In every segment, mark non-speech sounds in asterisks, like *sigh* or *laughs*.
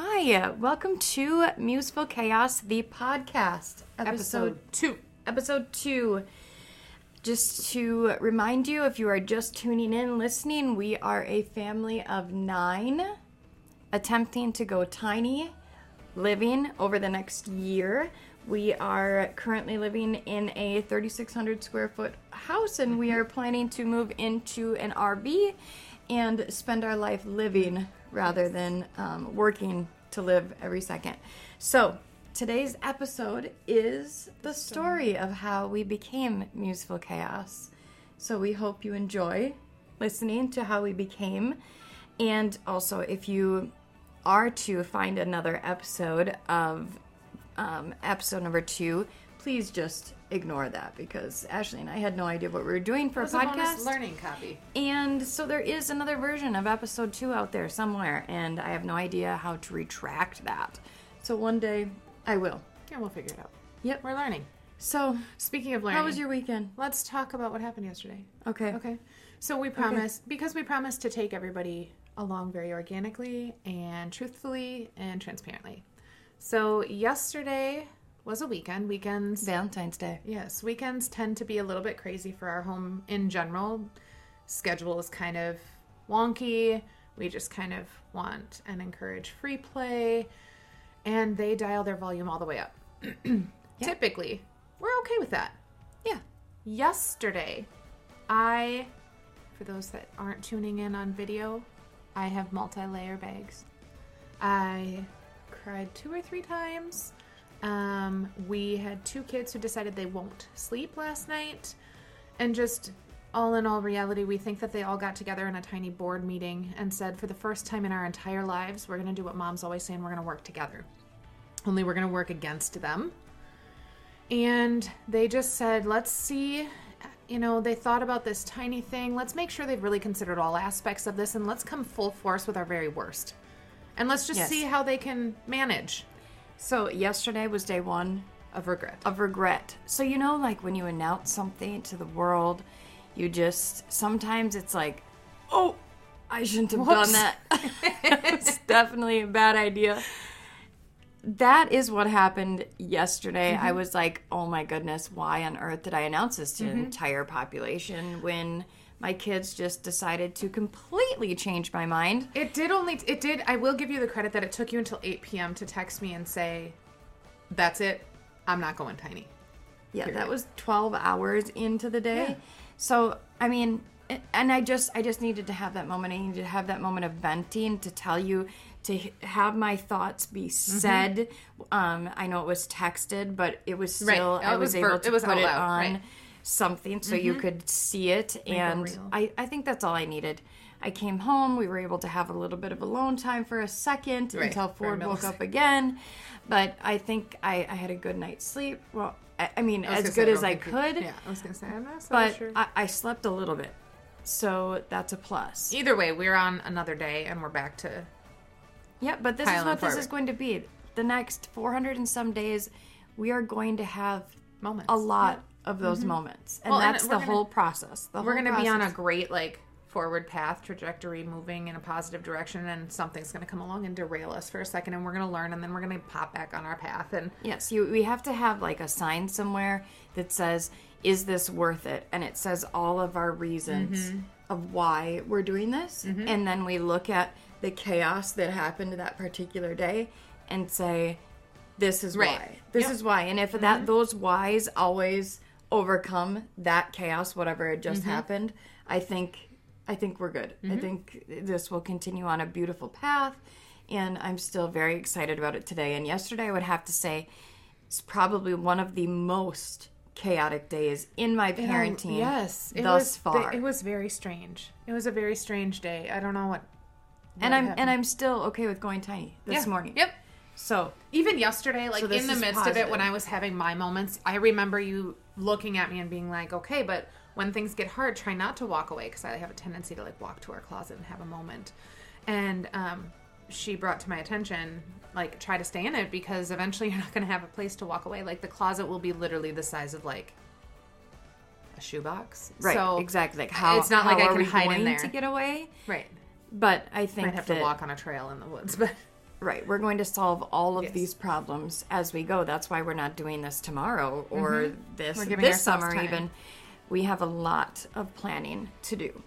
Hi, welcome to Museful Chaos, the podcast, Episode two. Episode two. Just to remind you, if you are just tuning in, listening, we are a family of nine attempting to go tiny living over the next year. We are currently living in a 3,600 square foot house and we mm-hmm. are planning to move into an RV and spend our life living rather than um, working to live every second. So, today's episode is the story of how we became Museful Chaos. So, we hope you enjoy listening to how we became. And also, if you are to find another episode of um, episode number two, please just ignore that because Ashley and I had no idea what we were doing for a was a podcast. learning copy. And so there is another version of episode two out there somewhere, and I have no idea how to retract that. So one day I will. Yeah, we'll figure it out. Yep. We're learning. So, Speaking of learning, how was your weekend? Let's talk about what happened yesterday. Okay. Okay. So we promised because we promised to take everybody along very organically and truthfully and transparently. So yesterday was a weekend. Weekends Valentine's Day. Yes, weekends tend to be a little bit crazy for our home in general. Schedule is kind of wonky. We just kind of want and encourage free play, and they dial their volume all the way up. *clears throat* Typically, we're okay with that. Yeah. Yesterday, I, for those that aren't tuning in on video, I have multi layer bags. I cried two or three times. Um, we had two kids who decided they won't sleep last night. And just all in all reality, we think that they all got together in a tiny board meeting and said, for the first time in our entire lives, we're going to do what mom's always saying we're going to work together. Only we're going to work against them. And they just said, let's see. You know, they thought about this tiny thing. Let's make sure they've really considered all aspects of this and let's come full force with our very worst. And let's just Yes. see how they can manage So yesterday was day one of regret. of regret. So you know, like when you announce something to the world, you just sometimes it's like, oh, I shouldn't have done Whoops. that. *laughs* it's definitely a bad idea. That is what happened yesterday. I mm-hmm. was like, oh my goodness, why on earth did I announce this to the mm-hmm. entire population when my kids just decided to completely change my mind? It did only, it did, I will give you the credit that it took you until 8 p.m. to text me and say, that's it. I'm not going tiny. Yeah, Period. that was 12 hours into the day. Yeah. So, I mean, and I just I just needed to have that moment. I needed to have that moment of venting to tell you to have my thoughts be Mm-hmm. said. Um, I know it was texted, but it was still Oh, I was, was able ver- to it was put it on right. Mm-hmm. something so you could see it, and real. I I think that's all I needed. I came home. We were able to have a little bit of alone time for a second Right, until Ford woke up again. But I think I, I had a good night's sleep. Well, I, I mean, I as good as I think you- could Yeah, I was going to say, I'm not so but sure. I, I slept a little bit, so that's a plus. Either way, we're on another day and we're back to Yeah, but this is what this is going to be. The next 400 and some days, we are going to have moments. a lot of those mm-hmm. moments, and Well, that's we're the gonna- whole process. The We're going to be on a great like forward path trajectory moving in a positive direction and something's going to come along and derail us for a second and we're going to learn and then we're going to pop back on our path and Yes, you. We have to have like a sign somewhere that says, "Is this worth it?" And it says all of our reasons Mm-hmm. of why we're doing this, mm-hmm. and then we look at the chaos that happened that particular day and say, "This is Right. why. This Yep. is why." And if that mm-hmm. those whys always overcome that chaos, whatever had just mm-hmm. happened, I think. I think we're good. I mm-hmm. think this will continue on a beautiful path, and I'm still very excited about it today. And yesterday, I would have to say, it's probably one of the most chaotic days in my parenting. yes it thus was, far. it was very strange it was a very strange day i don't know what, and I'm happened. and I'm still okay with going tiny this Yeah. morning. yep So even yesterday like So in the midst of it when i was having my moments i remember you looking at me and being like okay but when things get hard try not to walk away because i have a tendency to like walk to our closet and have a moment and um she brought to my attention like try to stay in it because eventually *laughs* you're not going to have a place to walk away like the closet will be literally the size of like a shoebox right, so exactly. Like how it's not how like I can hide in there. to get away. right But I think might have that to walk on a trail in the woods *laughs* but Right. We're going to solve all of Yes. these problems as we go. That's why we're not doing this tomorrow or this Mm-hmm. We're this summer time. even. We have a lot of planning to do.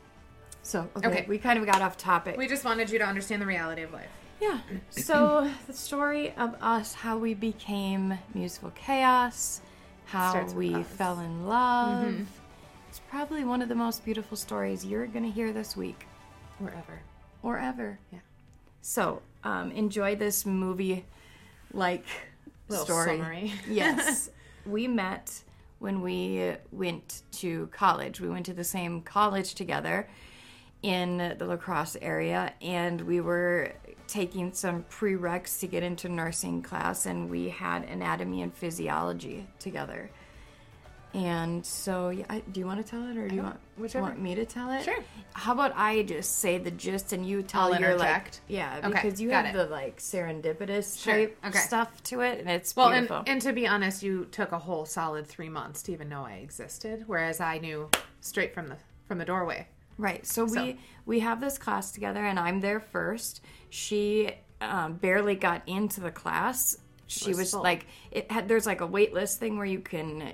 So okay, Okay. we kind of got off topic. We just wanted you to understand the reality of life. yeah. So *clears throat* the story of us, how we became Museful Chaos, how we us. Mm-hmm. fell in love. It's probably one of the most beautiful stories you're going to hear this week Wherever. or ever. Yeah. So, um, enjoy this movie like Little story. summary. *laughs* yes. We met when we went to college. We went to the same college together in the La Crosse area, and we were taking some prereqs to get into nursing class, and we had anatomy and physiology together. And so, yeah, I, do you want to tell it, or do you want whichever. want me to tell it? Sure. How about I just say the gist and you tell I'll your interject. like yeah Okay, because you got have it. the like serendipitous Sure, type okay. stuff to it and it's Well, and, beautiful. and to be honest, you took a whole solid three months to even know I existed, whereas I knew straight from the from the doorway. right. So, so- we we have this class together and I'm there first. She um, barely got into the class. She Was was, full. like it had there's like a wait list thing where you can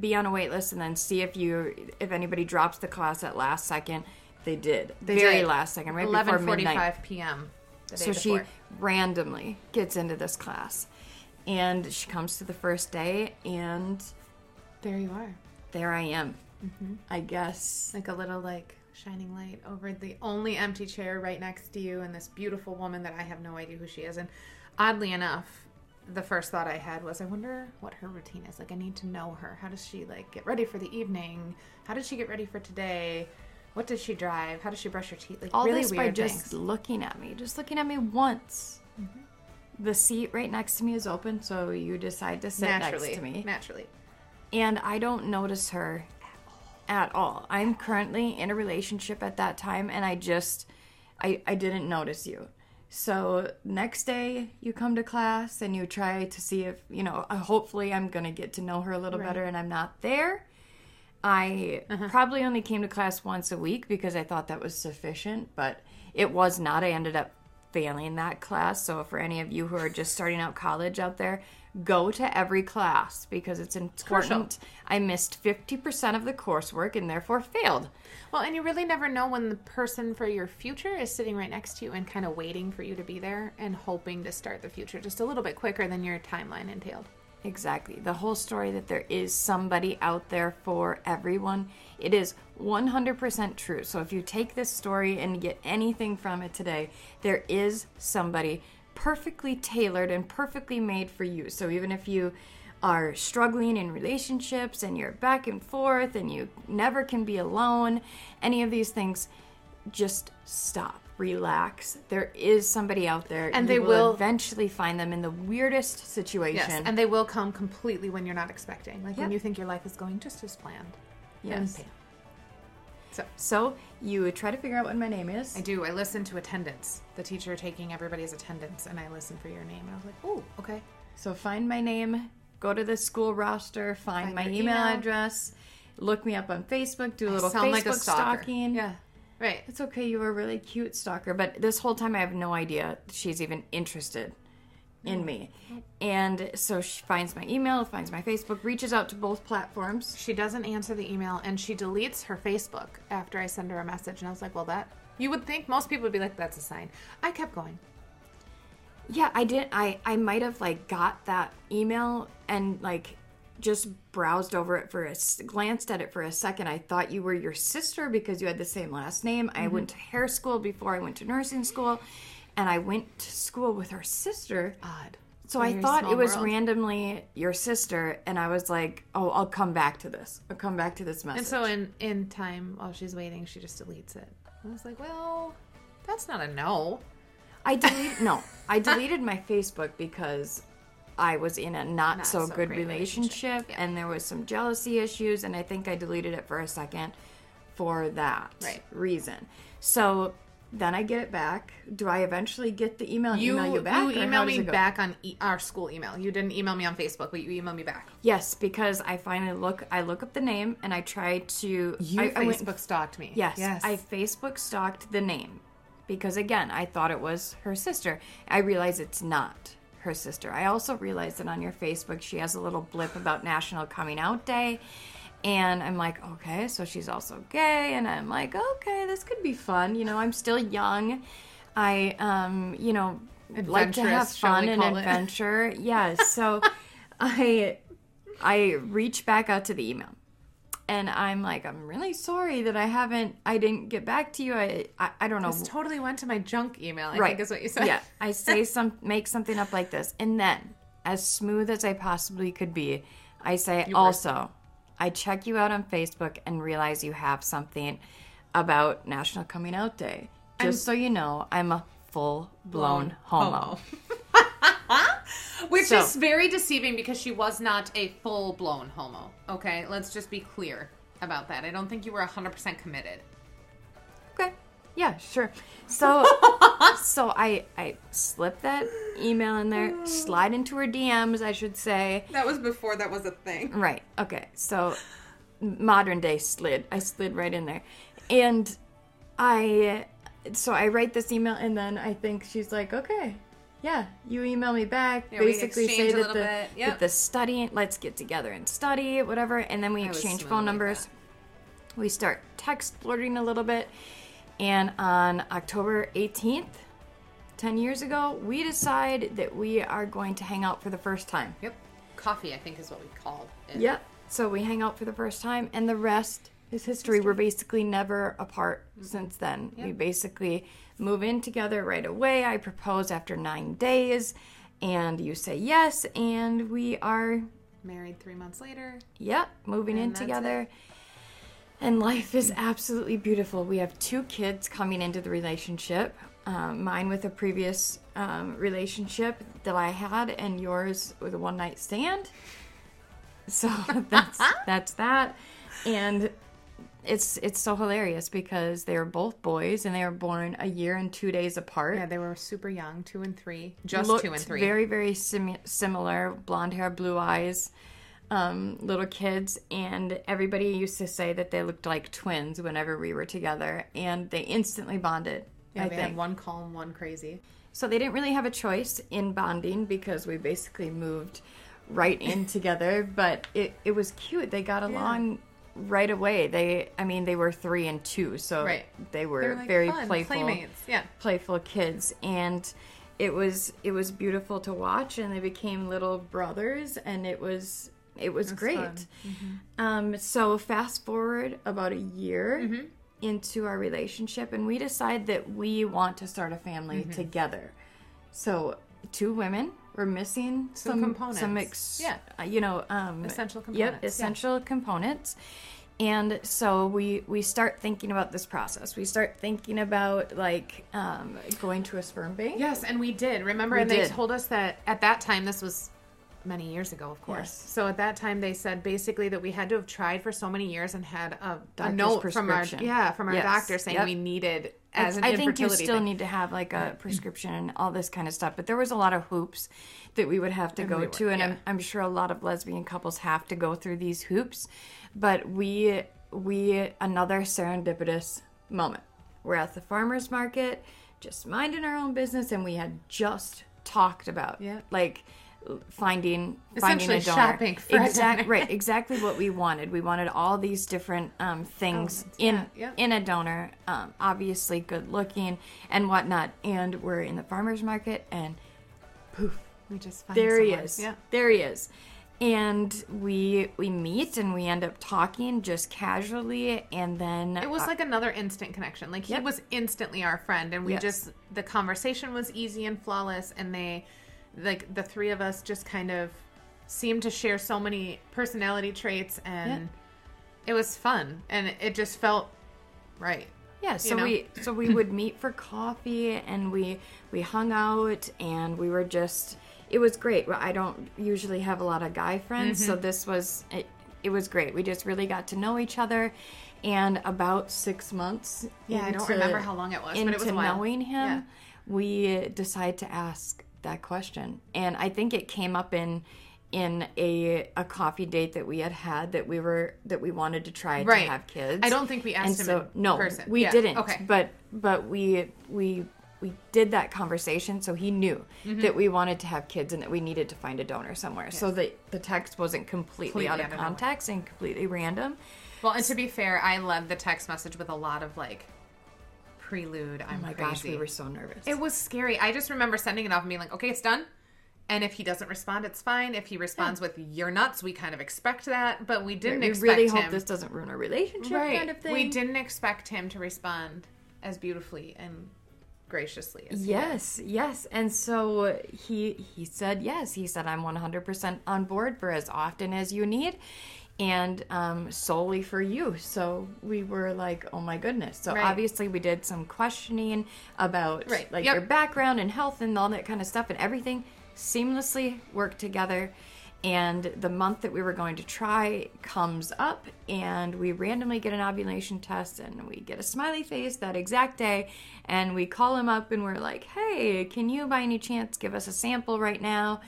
be on a wait list and then see if you if anybody drops the class at last second. They did. They Very did. last second, right before Eleven midnight. p.m. The day so she randomly gets into this class and she comes to the first day and there you are, there i am Mm-hmm. i guess like a little like shining light over the only empty chair right next to you, and this beautiful woman that I have no idea who she is. And oddly enough, the first thought I had was, I wonder what her routine is. Like, I need to know her. How does she like get ready for the evening? How did she get ready for today? What does she drive? How does she brush her teeth? Like all really this weird by just things. looking at me just looking at me once Mm-hmm. the seat right next to me is open so you decide to sit naturally, next to me naturally. and i don't notice her at all i'm currently in a relationship at that time and i just i i didn't notice you so next day you come to class and you try to see if you know uh, hopefully i'm gonna get to know her a little better and i'm not there. I probably only came to class once a week because i thought that was sufficient but it was not. I ended up failing that class. So for any of you who are just starting out college out there go to every class because it's important i missed 50% of the coursework and therefore failed Well, and you really never know when the person for your future is sitting right next to you and kind of waiting for you to be there and hoping to start the future just a little bit quicker than your timeline entailed. Exactly. The whole story that there is somebody out there for everyone. It is 100% true. So if you take this story and get anything from it today, there is somebody perfectly tailored and perfectly made for you. So even if you are struggling in relationships and you're back and forth and you never can be alone, any of these things, just stop. Relax. There is somebody out there, And You they will- eventually find them in the weirdest situation. Yes, and they will come completely when you're not expecting. Like when you think your life is going just as planned. Yes. So So you try to figure out what my name is. I do. I listen to attendance. The teacher taking everybody's attendance, and I listen for your name. And I was like, oh, okay. So find my name, go to the school roster, find, Find my email, email. address, look me up on Facebook, do a little Facebook like a stalking. Yeah. Right. It's okay, you were a really cute stalker, but this whole time I have no idea she's even interested in me. And so she finds my email, finds my Facebook, reaches out to both platforms. She doesn't answer the email, and she deletes her Facebook after I send her a message. And I was like, well, that you would think most people would be like, that's a sign. I kept going. Yeah, I didn't. I I might have like got that email and like just browsed over it for a glanced at it for a second. I thought you were your sister because you had the same last name. I mm-hmm. went to hair school before I went to nursing school, and I went to school with her sister. Odd. So I thought it was world. randomly your sister, and I was like, "Oh, I'll come back to this. I'll come back to this message." And so in in time while she's waiting, she just deletes it. I was like, well, that's not a no. I deleted no, I deleted my Facebook because I was in a not, Not so, so good relationship, relationship, yeah. and there was some jealousy issues, and I think I deleted it for a second for that Right. reason. So then I get it back. Do I eventually get the email and You email you back? you how does me it go? back on e- our school email. You didn't email me on Facebook, but you emailed me back. Yes, because I finally look. I look up the name and I try to. You I, I went- Facebook stalked me. Yes, Yes. I Facebook stalked the name. because again, I thought it was her sister. I realize it's not her sister. I also realized that on your Facebook, she has a little blip about National Coming Out Day. And I'm like, okay, so she's also gay. And I'm like, okay, this could be fun. You know, I'm still young. I, um, you know, like to have fun and adventure. Yes. So *laughs* I, I reach back out to the email and I'm like, I'm really sorry that I haven't, I didn't get back to you. I, I, I don't know. This totally went to my junk email. I right. think is what you said. Yeah. I *laughs* say some, make something up like this. And then, as smooth as I possibly could be, I say, were. also, I check you out on Facebook and realize you have something about National Coming Out Day. Just so you know, I'm a full blown homo. *laughs* Which So- is very deceiving because she was not a full blown homo. Okay, let's just be clear about that. I don't think you were 100% committed. Okay. Yeah, sure. So *laughs* so I I slip that email in there, slide into her DMs, I should say. That was before that was a thing. Right. Okay. So modern day slid. I slid right in there. And I so I write this email and then I think she's like, "Okay. Yeah, you email me back. Yeah, basically say that the. Yep. that the studying, let's get together and study, whatever, and then we I exchange phone like numbers. We start text flirting a little bit. And on October 18th, 10 years ago, we decide that we are going to hang out for the first time. Yep. Coffee, I think, is what we called it. Yep. So we hang out for the first time, and the rest is history. We're basically never apart mm-hmm. since then. We basically move in together right away. I propose after nine days, and you say yes, and we are, Married three months later. yep, moving in that's together. And life is absolutely beautiful. We have two kids coming into the relationship. Um, mine with a previous um, relationship that I had, and yours with a one night stand. So *laughs* that's *laughs* that's that, and it's it's so hilarious because they were both boys and they were born a year and two days apart. Yeah, they were super young, two and three. Just Looked two and three. Very very sim- similar, blonde hair, blue eyes, um, little kids, and everybody used to say that they looked like twins whenever we were together, and they instantly bonded. yeah, I we think had one calm, one crazy. so they didn't really have a choice in bonding because we basically moved right in *laughs* together, but it, it was cute. They got along right away. They I mean they were 3 and 2, so Right. they were They were like very fun, playful playmates. Yeah. playful kids and it was it was beautiful to watch and they became little brothers and it was it was great. fun. Um, so fast forward about a year Mm-hmm. into our relationship, and we decide that we want to start a family Mm-hmm. together. So two women. We're missing some components. Some ex, Yeah. uh, you know, um, Essential Yep, components, yeah. essential components. And so we we start thinking about this process. We start thinking about like um, going to a sperm bank. Yes, and we did. Remember, We and they told us that at that time, this was many years ago, of course. Yes. So at that time, they said basically that we had to have tried for so many years and had a, a note from our yeah from our Yes. doctor saying Yep. we needed as an I think you still thing. need to have like a prescription and all this kind of stuff. But there was a lot of hoops that we would have to go we were- to, and yeah. I'm, I'm sure a lot of lesbian couples have to go through these hoops. But we we another serendipitous moment. We're at the farmers market, just minding our own business, and we had just talked about Yeah. like finding finding a donor. shopping for a donor. right, exactly what we wanted. We wanted all these different um, things Elements, in yeah, yeah. in a donor, um, obviously good looking and whatnot. And we're in the farmers market, and poof, we just find there he is. Yeah. There he is. And we we meet and we end up talking just casually, and then It was like another instant connection. Like he Yep. was instantly our friend, and we Yes. just the conversation was easy and flawless, and they, like the three of us, just kind of seemed to share so many personality traits, and it was fun, and it just felt right. Yeah, so know? we so we would meet for coffee and we we hung out and we were just it was great. I don't usually have a lot of guy friends, Mm-hmm. so this was it, it was great. We just really got to know each other and about 6 months Yeah, I don't remember how long it was, but it was a while. knowing him, Yeah. we decided to ask that question. And I think it came up in in a a coffee date that we had had that we were that we wanted to try Right. to have kids. I don't think we asked and him so no, person. we Yeah, didn't. okay. but but we we we did that conversation, so he knew Mm-hmm. that we wanted to have kids and that we needed to find a donor somewhere. So the the text wasn't completely, Completely out of context and completely random. Well, and to be fair, I love the text message with a lot of like prelude. I'm Oh my crazy. gosh, we were so nervous. It was scary. I just remember sending it off and being like, okay, it's done. And if he doesn't respond, it's fine. If he responds with "you're nuts," we kind of expect that, but we didn't we expect really him. hope this doesn't ruin our relationship, right. kind of thing. We didn't expect him to respond as beautifully and graciously as. Yes, yes. And so he he said yes. He said I'm 100% on board for as often as you need and um, solely for you. So we were like, "Oh my goodness." So Right. obviously we did some questioning about Right. like Yep. your background and health and all that kind of stuff and everything seamlessly worked together. And the month that we were going to try comes up, and we randomly get an ovulation test, and we get a smiley face that exact day. And we call him up, and we're like, Hey, can you by any chance give us a sample right now?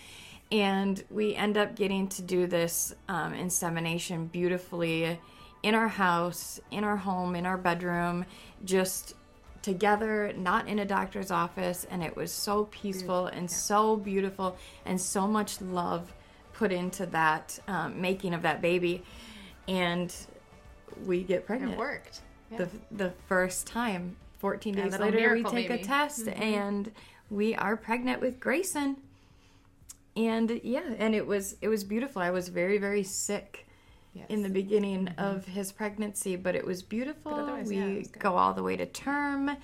And we end up getting to do this um, insemination beautifully in our house, in our home, in our bedroom, just together, not in a doctor's office, and it was so peaceful and so beautiful, and so much love put into that um, making of that baby, and we get pregnant. It worked. Yeah. The the first time, fourteen Yeah, days later, we take a baby. Mm-hmm. test, and we are pregnant with Grayson. And yeah, and it was it was beautiful. I was very very sick Yes. in the beginning of his pregnancy, but it was beautiful. Mm-hmm. But we yeah, was go all the way to term,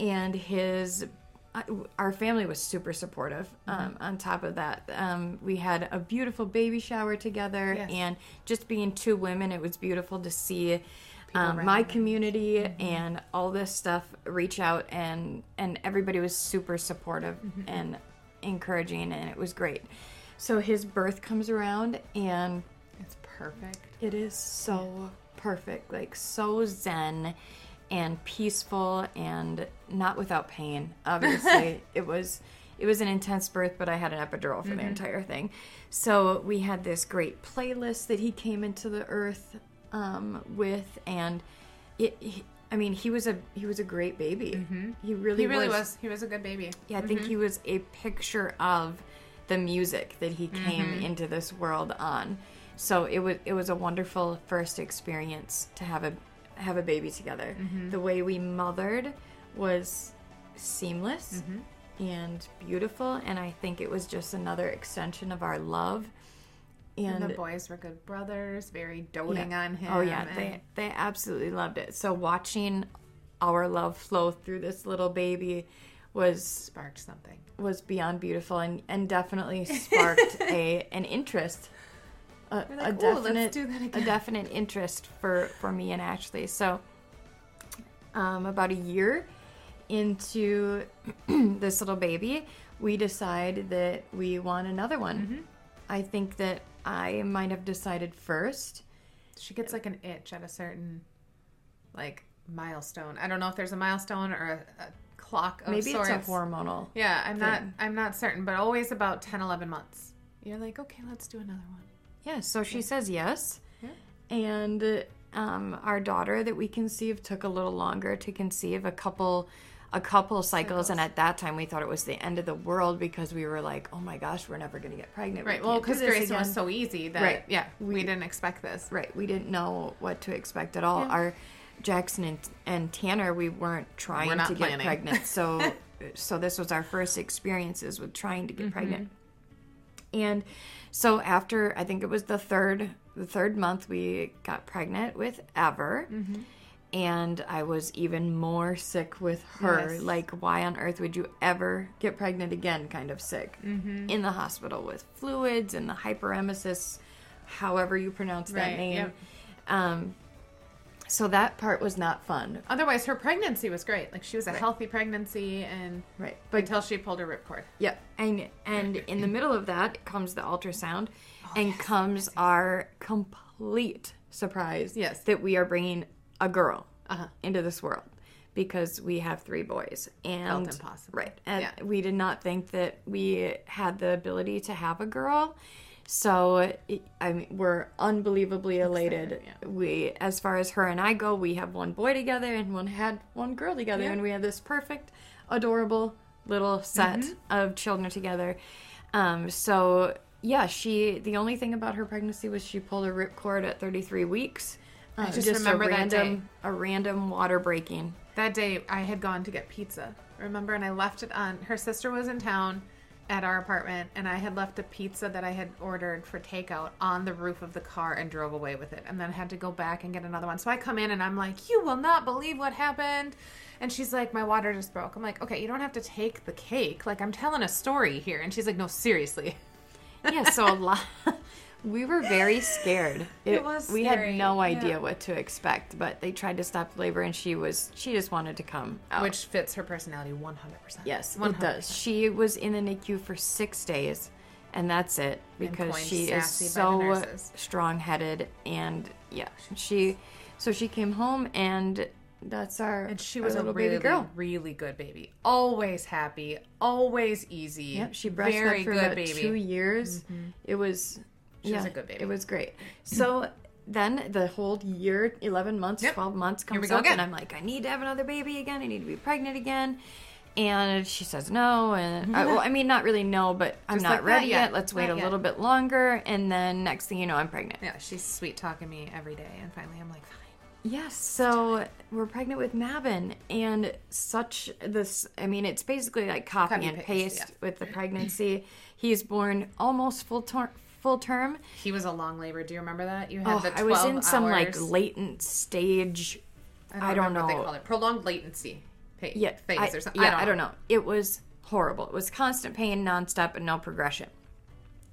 and his our family was super supportive. Mm-hmm. Um, on top of that, um, we had a beautiful baby shower together, Yes. and just being two women, it was beautiful to see. Um, my community Mm-hmm. and all this stuff reach out and and everybody was super supportive Mm-hmm. and encouraging and it was great so his birth comes around and It's perfect. it is so perfect, like so zen and peaceful and not without pain. Obviously, *laughs* it was it was an intense birth, but I had an epidural for the entire thing. So we had this great playlist that he came into the earth um, with, and it. I mean, he was a he was a great baby. He really He really was. He was a good baby. yeah, I think he was a picture of the music that he came Mm-hmm. into this world on. So it was it was a wonderful first experience to have a have a baby together. Mm-hmm. The way we mothered was seamless Mm-hmm. and beautiful, and I think it was just another extension of our love. And, And the boys were good brothers, very doting yeah. on him. Oh yeah, and- they they absolutely loved it. So watching our love flow through this little baby was sparked something. was beyond beautiful and, and definitely *laughs* sparked a an interest a, a like, let's definite do that a definite interest for for me and Ashley so um, about a year into *clears throat* this little baby we decide that we want another one Mm-hmm. I think that I might have decided first She gets like an itch at a certain like milestone. I don't know if there's a milestone or a, a clock of maybe sorts. it's a hormonal Yeah, I'm not. I'm not certain, but always about 10 11 months. You're like, "Okay, let's do another one." Yeah, so she says yes. Yeah. And um, our daughter that we conceived took a little longer to conceive, a couple a couple cycles, and at that time we thought it was the end of the world because we were like, "Oh my gosh, we're never going to get pregnant." We Right. Well, cuz this Grayson was so easy that Right. yeah, we, We- didn't expect this. Right, we didn't know what to expect at all. Our Jackson and, and Tanner, we weren't trying to get planning. pregnant, so *laughs* so this was our first experiences with trying to Mm-hmm. get pregnant. And so after I think it was the third the third month, we got pregnant with Ever. Mm-hmm. And I was even more sick with her. Yes. Like, why on earth would you ever get pregnant again? Kind of sick Mm-hmm. in the hospital with fluids and the hyperemesis, however you pronounce that Right, name. yep. Um, so that part was not fun. Otherwise, her pregnancy was great. Like she was a healthy pregnancy, and Right. But until she pulled her ripcord. Yep. And and in the middle of that comes the ultrasound Oh, and comes our complete surprise Yes. that we are bringing a girl Uh-huh. into this world because we have three boys and impossible. right and Yeah. we did not think that we had the ability to have a girl So I mean, we're unbelievably elated. Excited, We, as far as her and I go, we have one boy together and one had one girl together, Yeah. and we have this perfect, adorable little set Mm-hmm. of children together. Um, so yeah, she. The only thing about her pregnancy was she pulled a ripcord at 33 weeks. Uh, just remember a that day. a random water breaking. That day, I had gone to get pizza. Remember, and I left it on. Her sister was in town at our apartment, and I had left a pizza that I had ordered for takeout on the roof of the car and drove away with it, and then had to go back and get another one. So I come in and I'm like, "You will not believe what happened." And she's like, "My water just broke." I'm like, "Okay, you don't have to take the cake. Like I'm telling a story here." And she's like, "No, seriously." yeah, so a lot. We were very scared. It was We had no idea yeah. what to expect, but they tried to stop labor, and she was she just wanted to come out. Which fits her personality 100%. yes, 100%. it does. She was in the NICU for six days, and that's it because she is sassy by the so strong-headed, and yeah, she. So she came home, and that's our And she was a really, really good baby. Always happy, always easy. Yep, she breastfed for about baby. Mm-hmm. two years. It was, She was yeah, a good baby. It was great. So then the whole year, eleven months, Yep. twelve months comes up, again. and I'm like, I need to have another baby again. I need to be pregnant again. And she says no, and I, *laughs* well, I mean, not really no, but I'm not like, ready yet, yet. Let's wait not a yet. little bit longer, and then next thing you know, I'm pregnant. Yeah, she's sweet talking me every day, and finally I'm like, fine. Yes, so we're pregnant with Mavin, and such this. I mean, it's basically like copy, Copy and paste, paste yeah. with the *clears throat* pregnancy. He's born almost full ter- full term. He was a long labor. Do you remember that? You had Oh, the 12 I was in some like latent stage. I don't, I don't remember what know. they call it. Prolonged latency pa- Yeah, phase I, or something. Yeah, I don't know. It was horrible. It was constant pain, nonstop, and no progression.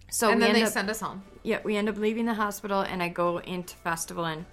So And then they up, send us home. yeah, we end up leaving the hospital, and I go into festival, and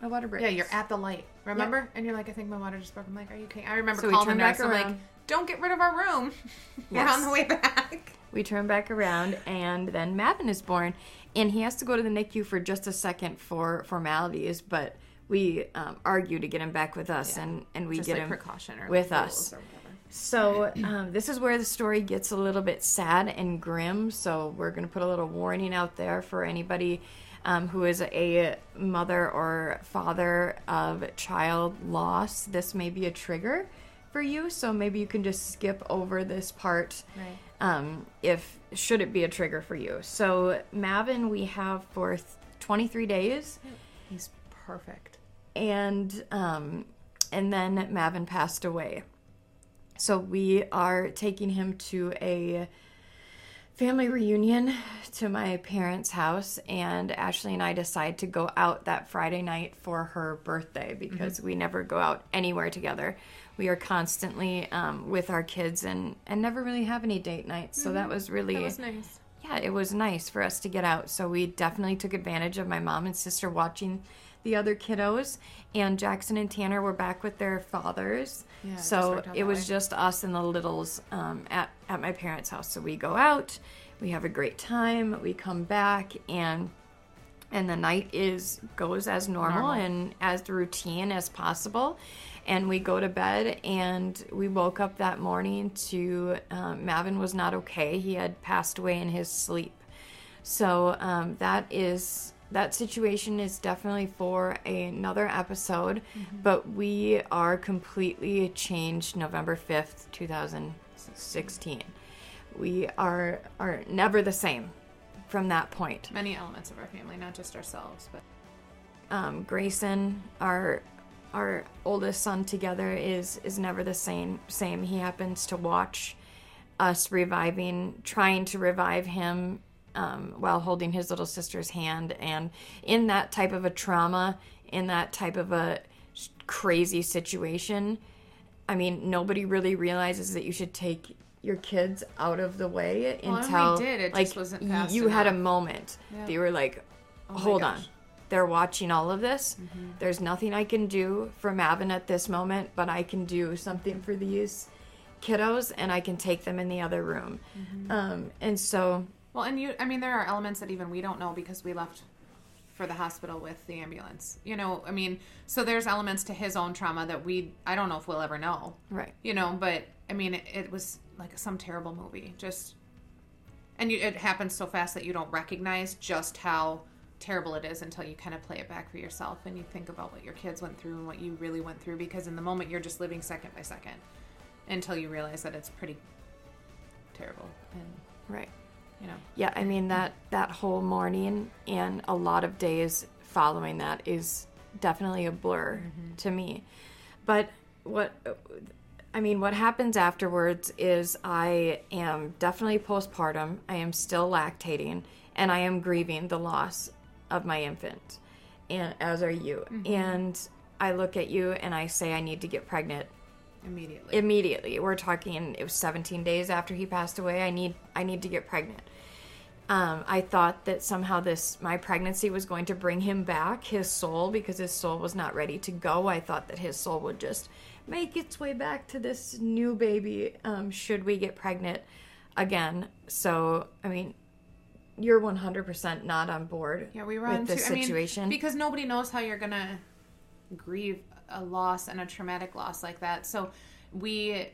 my water breaks. Yeah, you're at the light. Remember? And you're like, I think my water just broke. I'm like, are you kidding? I remember So calling the turn back nurse. I'm like, don't get rid of our room. *laughs* We're Yes. on the way back. We turn back around, and then Mavin is born, and he has to go to the NICU for just a second for formalities, but we um, argue to get him back with us, and, and we Just get like him precaution or with like us. rules or whatever. So um, this is where the story gets a little bit sad and grim. So we're going to put a little warning out there for anybody um, who is a mother or father of child loss. This may be a trigger for you, so maybe you can just skip over this part. Right. Um, if should it be a trigger for you. So Mavin, we have for th- 23 days He's perfect. and um, and then Mavin passed away. So we are taking him to a family reunion to my parents' house, and Ashley and I decide to go out that Friday night for her birthday because we never go out anywhere together. We are constantly um, with our kids and and never really have any date nights. So that was really That was nice. yeah, it was nice for us to get out. So we definitely took advantage of my mom and sister watching the other kiddos. And Jackson and Tanner were back with their fathers. Yeah, so it was way. just us and the littles um, at, at my parents' house. So we go out, we have a great time, we come back, and and the night is goes as normal, Normal. and as routine as possible and we go to bed and we woke up that morning to um, mavin was not okay. He had passed away in his sleep. So um, that is that situation is definitely for another episode but we are completely changed november 5th 2016 we are are never the same from that point. Many elements of our family, not just ourselves, but um, Grayson, our our oldest son together is is never the same. Same. He happens to watch us reviving, trying to revive him um, while holding his little sister's hand, and in that type of a trauma, in that type of a crazy situation. I mean, nobody really realizes that you should take your kids out of the way Well, until did, it like just wasn't fast you had a moment Yeah. that you were like, Oh hold on, gosh. Mm-hmm. they're watching all of this. There's nothing I can do for Mavin at this moment, but I can do something for these kiddos, and I can take them in the other room. Mm-hmm. Um, and so, Well, and you, I mean, there are elements that even we don't know because we left for the hospital with the ambulance. You know, I mean, so there's elements to his own trauma that we, I don't know if we'll ever know. right. You know, but I mean, it, it was like some terrible movie. Just and you, it happens so fast that you don't recognize just how terrible it is until you kind of play it back for yourself and you think about what your kids went through and what you really went through because in the moment you're just living second by second until you realize that it's pretty terrible and Right. you know Yeah, I mean that that whole morning and a lot of days following that is definitely a blur mm-hmm. to me. But what I mean, what happens afterwards is I am definitely postpartum. I am still lactating and I am grieving the loss of my infant. And as are you. And I look at you and I say I need to get pregnant immediately immediately. We're talking it was 17 days after he passed away. I need I need to get pregnant. Um, I thought that somehow this my pregnancy was going to bring him back his soul because his soul was not ready to go. I thought that his soul would just make its way back to this new baby um, should we get pregnant again. So I mean, you're 100% not on board. Yeah, we were with on this two- I mean, situation. because nobody knows how you're gonna grieve a loss and a traumatic loss like that. So we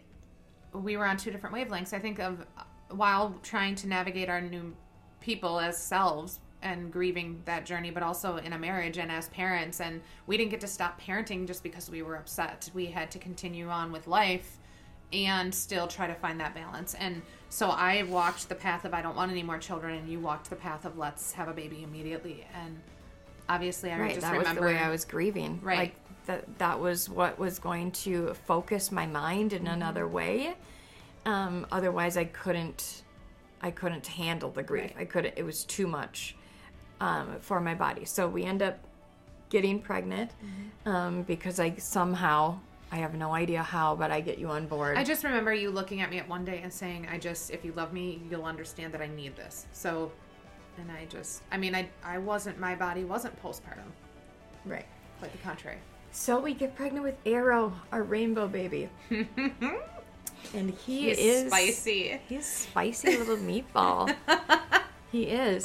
we were on two different wavelengths. I think of while trying to navigate our new people as selves and grieving that journey, but also in a marriage and as parents. And we didn't get to stop parenting just because we were upset. We had to continue on with life and still try to find that balance. And so I walked the path of I don't want any more children, and you walked the path of let's have a baby immediately. And obviously, I right just that remember was the way i was grieving Right. like that that was what was going to focus my mind Mm-hmm. in another way um otherwise i couldn't i couldn't handle the grief Right. i couldn't it was too much um for my body so we end up getting pregnant Mm-hmm. um because i somehow i have no idea how but i get you on board I just remember you looking at me at one day and saying, "I just, if you love me, you'll understand that I need this." So, and I just, I mean, I, I wasn't, my body wasn't postpartum. right Quite the contrary. so we get pregnant with arrow our rainbow baby *laughs* and he He's is spicy. He's spicy little meatball. *laughs* he is.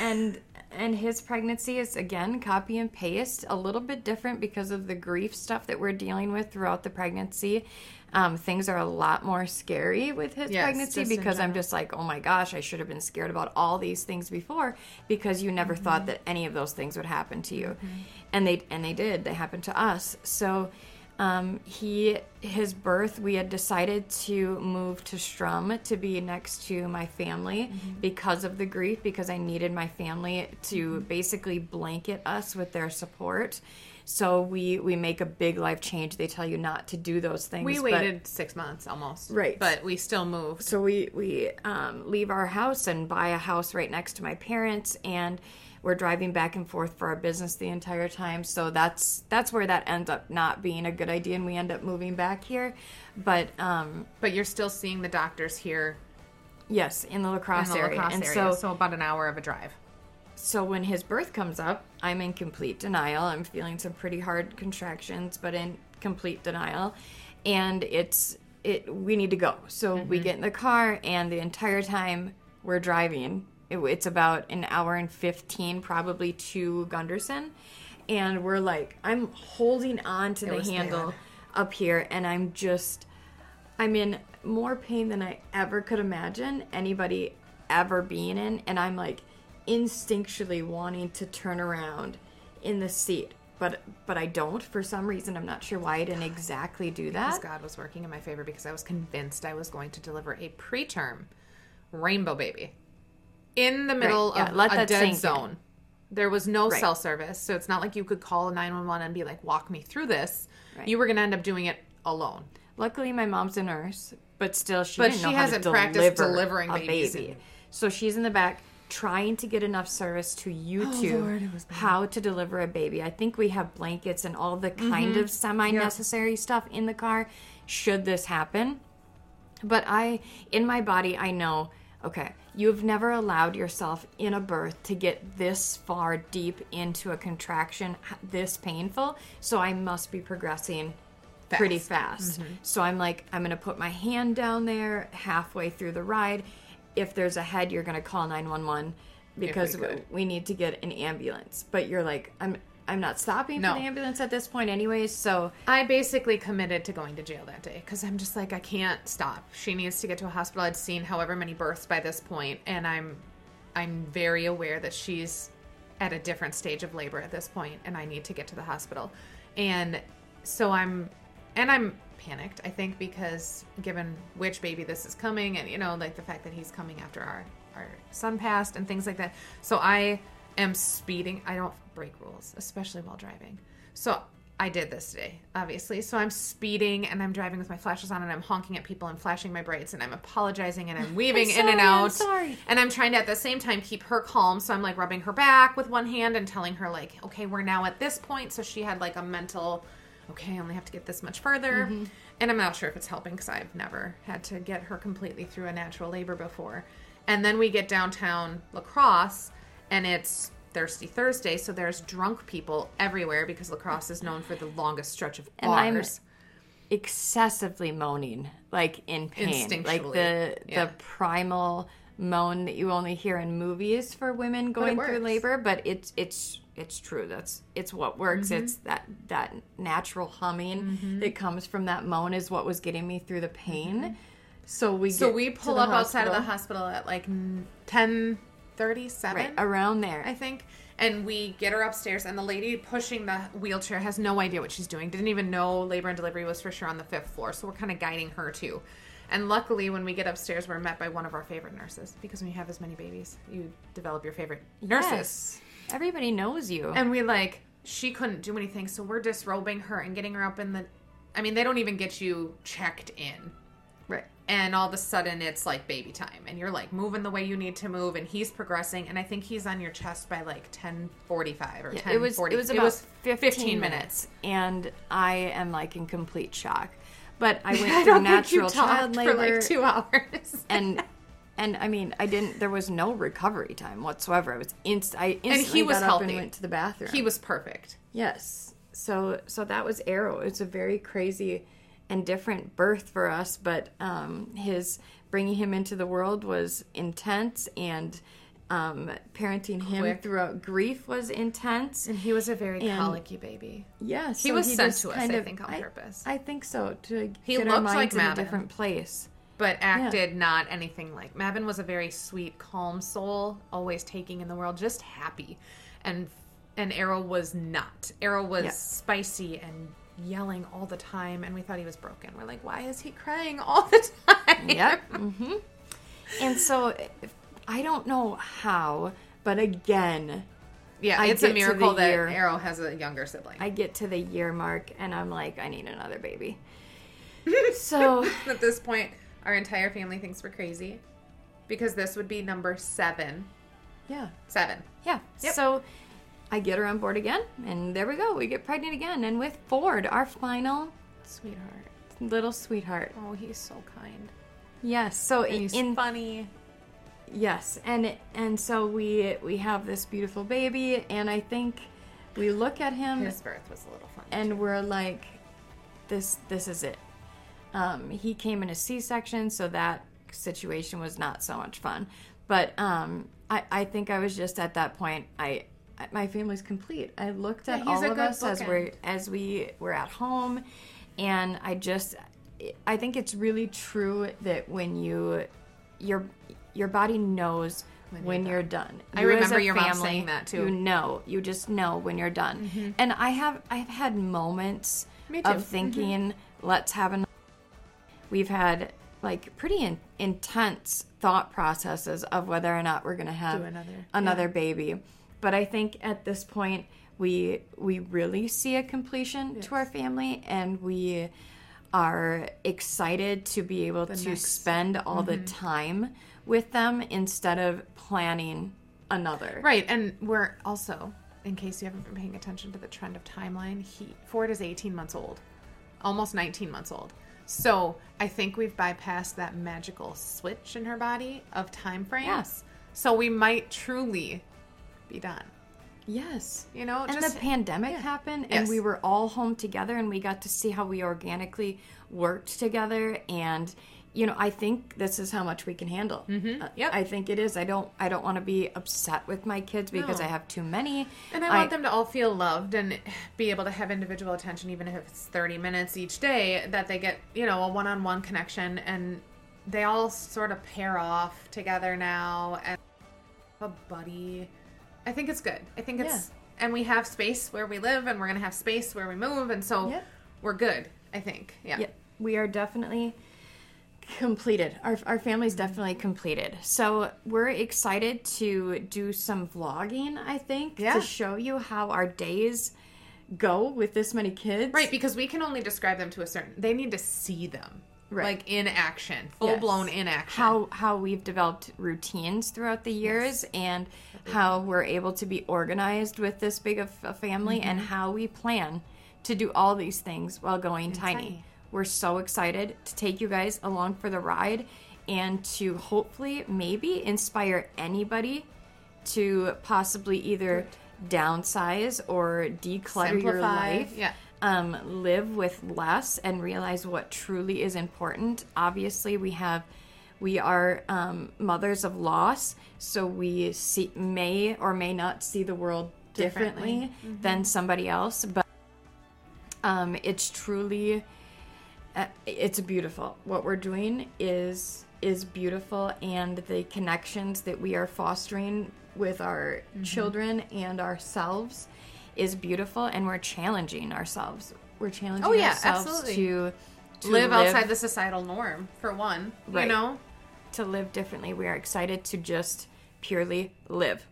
And and his pregnancy is again copy and paste, a little bit different because of the grief stuff that we're dealing with throughout the pregnancy. Um, things are a lot more scary with his Yes, pregnancy because I'm just like, oh my gosh, I should have been scared about all these things before because you never Mm-hmm. thought that any of those things would happen to you, and they and they did. They happened to us. So um, he his birth we had decided to move to Strum to be next to my family because of the grief because I needed my family to basically blanket us with their support. So we we make a big life change. They tell you not to do those things. We but- waited six months almost. Right. But we still moved. so we we um, leave our house and buy a house right next to my parents and we're driving back and forth for our business the entire time. So that's that's where that ends up not being a good idea and we end up moving back here. But um But you're still seeing the doctors here yes in the in La Crosse the area. and area. so so about an hour of a drive. so when his birth comes up i'm in complete denial. I'm feeling some pretty hard contractions but in complete denial. And it's it we need to go. So we get in the car and the entire time we're driving it, it's about an hour and 15 probably to Gundersen and we're like i'm holding on to the handle bad. up here and i'm just I'm in more pain than I ever could imagine anybody ever being in, and I'm like instinctually wanting to turn around in the seat, but but I don't for some reason. I'm not sure why I didn't exactly do that. Because that. God was working in my favor because I was convinced I was going to deliver a preterm rainbow baby in the middle yeah, of let a that dead sink in. zone. There was no Right. cell service, so it's not like you could call 911 and be like, "Walk me through this." Right. You were going to end up doing it alone. Luckily, my mom's a nurse, but still, she But didn't she hasn't to practiced deliver delivering a babies baby. So she's in the back trying to get enough service to YouTube Lord, was bad. how to deliver a baby. I think we have blankets and all the Mm-hmm. kind of semi-necessary stuff in the car should this happen. But I, in my body, I know, okay, you've never allowed yourself in a birth to get this far deep into a contraction, this painful. So I must be progressing pretty fast. So I'm like, I'm going to put my hand down there halfway through the ride. If there's a head, you're going to call 911 because we need to get an ambulance. But you're like, I'm I'm not stopping No. for the ambulance at this point, anyways. So I basically committed to going to jail that day because I'm just like I can't stop. She needs to get to a hospital. I'd seen however many births by this point, and I'm I'm very aware that she's at a different stage of labor at this point, and I need to get to the hospital. And so I'm and I'm panicked. I think because given which baby this is coming, and you know like the fact that he's coming after our our son passed and things like that. So I am speeding. I don't break rules, especially while driving. So I did this today, obviously. So I'm speeding and I'm driving with my flashes on and I'm honking at people and flashing my brights and I'm apologizing and I'm *laughs* weaving in and sorry, I'm out. sorry. And I'm trying to at the same time keep her calm. So I'm like rubbing her back with one hand and telling her like, okay, we're now at this point. So she had like a mental, okay, I only have to get this much further. Mm-hmm. And I'm not sure if it's helping because I've never had to get her completely through a natural labor before. And then we get downtown La Crosse and it's Thirsty Thursday, so there's drunk people everywhere because La Crosse is known for the longest stretch of And I'm- excessively moaning, like in pain, like the yeah. the primal moan that you only hear in movies for women going through labor. But it's it's it's true. That's it's what works. Mm-hmm. It's that that natural humming that comes from that moan is what was getting me through the pain. So we Mm-hmm. So we pull up outside of the hospital. hospital at like ten thirty-seven. right around there. I think. And we get her upstairs, and the lady pushing the wheelchair has no idea what she's doing. Didn't even know labor and delivery was for sure on the fifth floor. So we're kind of guiding her too. And luckily, when we get upstairs, we're met by one of our favorite nurses because when you have as many babies, you develop your favorite nurses. Yes. Everybody knows you. And we like, she couldn't do anything, so we're disrobing her and getting her up in the. I mean, they don't even get you checked in right. and all of a sudden it's like baby time and you're like moving the way you need to move and he's progressing and i think he's on your chest by like 1045 or Yeah, 10 it was it was about 15, minutes, minutes and I am like in complete shock. But I *laughs* went i through don't natural think you talked child for like two hours *laughs* and and I mean I didn't there was no recovery time whatsoever. I was inst I instantly he was got up healthy. and went to the bathroom. he was perfect Yes. So so that was Arrow. It's a very crazy and different birth for us, but um, his bringing him into the world was intense, and um, parenting him Quick. throughout grief was intense. and he was a very And- colicky baby Yes, He was sent to us, I think, on purpose. I think so to He get our looks like minds in a different place. but acted not anything like Mavin was a very sweet, calm soul, always taking in the world, just happy, and and Arrow was not. Arrow was Yeah. spicy and yelling all the time, and we thought he was broken. We're like, why is he crying all the *laughs* time? Yep. Mm-hmm. And so I don't know how, but again, yeah. I It's a get to the miracle that year- Arrow has a younger sibling. I get to the year mark and I'm like, I need another baby. *laughs* so At this point, our entire family thinks we're crazy because this would be number seven. yeah, Seven. yeah. Yep. So I get her on board again, and there we go. We get pregnant again, and with Ford, our final Sweetheart. little sweetheart. Oh, he's so kind. Yes. So And he's in funny. yes, and and so we we have this beautiful baby, and I think we look at him His birth was a little funny. and we're like, this this is it. Um, he came in a C-section, so that situation was not so much fun. But um, I, I think I was just at that point. I my family's complete. I looked at Yeah, all of us as bookend. we as we were at home, and I just I think it's really true that when you your your body knows when, you're, done. I You as remember your mom saying that, too. Mm-hmm. You know, you just know when you're done. And I have I've had moments. Mm-hmm. of thinking, let's have an. We've had like pretty in, intense thought processes of whether or not we're going to have Do another, another baby. But I think at this point we we really see a completion to our family and we are excited to be able to next- Mm-hmm. spend all the time with them instead of planning another. Right, and we're also, in case you haven't been paying attention to the trend of timeline, he Ford is 18 months old, almost 19 months old. So I think we've bypassed that magical switch in her body of time frames. Yes. So we might truly be done. Yes. You know, and just the pandemic happened and Yes. we were all home together and we got to see how we organically worked together and you know, I think this is how much we can handle. Mm-hmm. Yep. I think it is. I don't. I don't want to be upset with my kids because No. I have too many. And I want them to all feel loved and be able to have individual attention, even if it's 30 minutes each day, that they get, you know, a one on one connection and they all sort of pair off together now and a buddy. I think it's good. I think it's, and we have space where we live and we're going to have space where we move. And so Yeah. we're good, I think. Yeah. Yeah, we are definitely completed. Our, our family's mm-hmm. definitely completed. So we're excited to do some vlogging, I think, Yeah. to show you how our days go with this many kids. Right, because we can only describe them to a certain. They need to see them, Right. like in action, full Yes. blown in action. How how we've developed routines throughout the years and how we're able to be organized with this big of a family and mm-hmm. how we plan to do all these things while going tiny. tiny. We're so excited to take you guys along for the ride and to hopefully maybe inspire anybody to possibly either downsize or declutter your life yeah. Um, live with less and realize what truly is important. Obviously, we have we are um, mothers of loss, so we see may or may not see the world differently, Differently. than somebody else, but um, it's truly uh, it's beautiful. What we're doing is is beautiful, and the connections that we are fostering with our Mm-hmm. children and ourselves is beautiful, and we're challenging ourselves. We're challenging Oh, yeah, ourselves absolutely. to to live, outside the societal norm, for one. Right. You know? to live differently. We are excited to just purely live.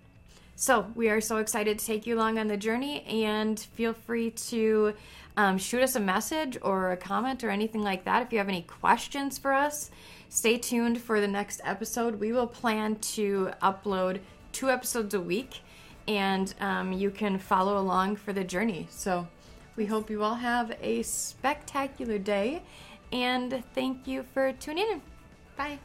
So, we are so excited to take you along on the journey and feel free to um, shoot us a message or a comment or anything like that. If you have any questions for us, stay tuned for the next episode. We will plan to upload two episodes a week and um, you can follow along for the journey. So, we hope you all have a spectacular day and thank you for tuning in. Bye.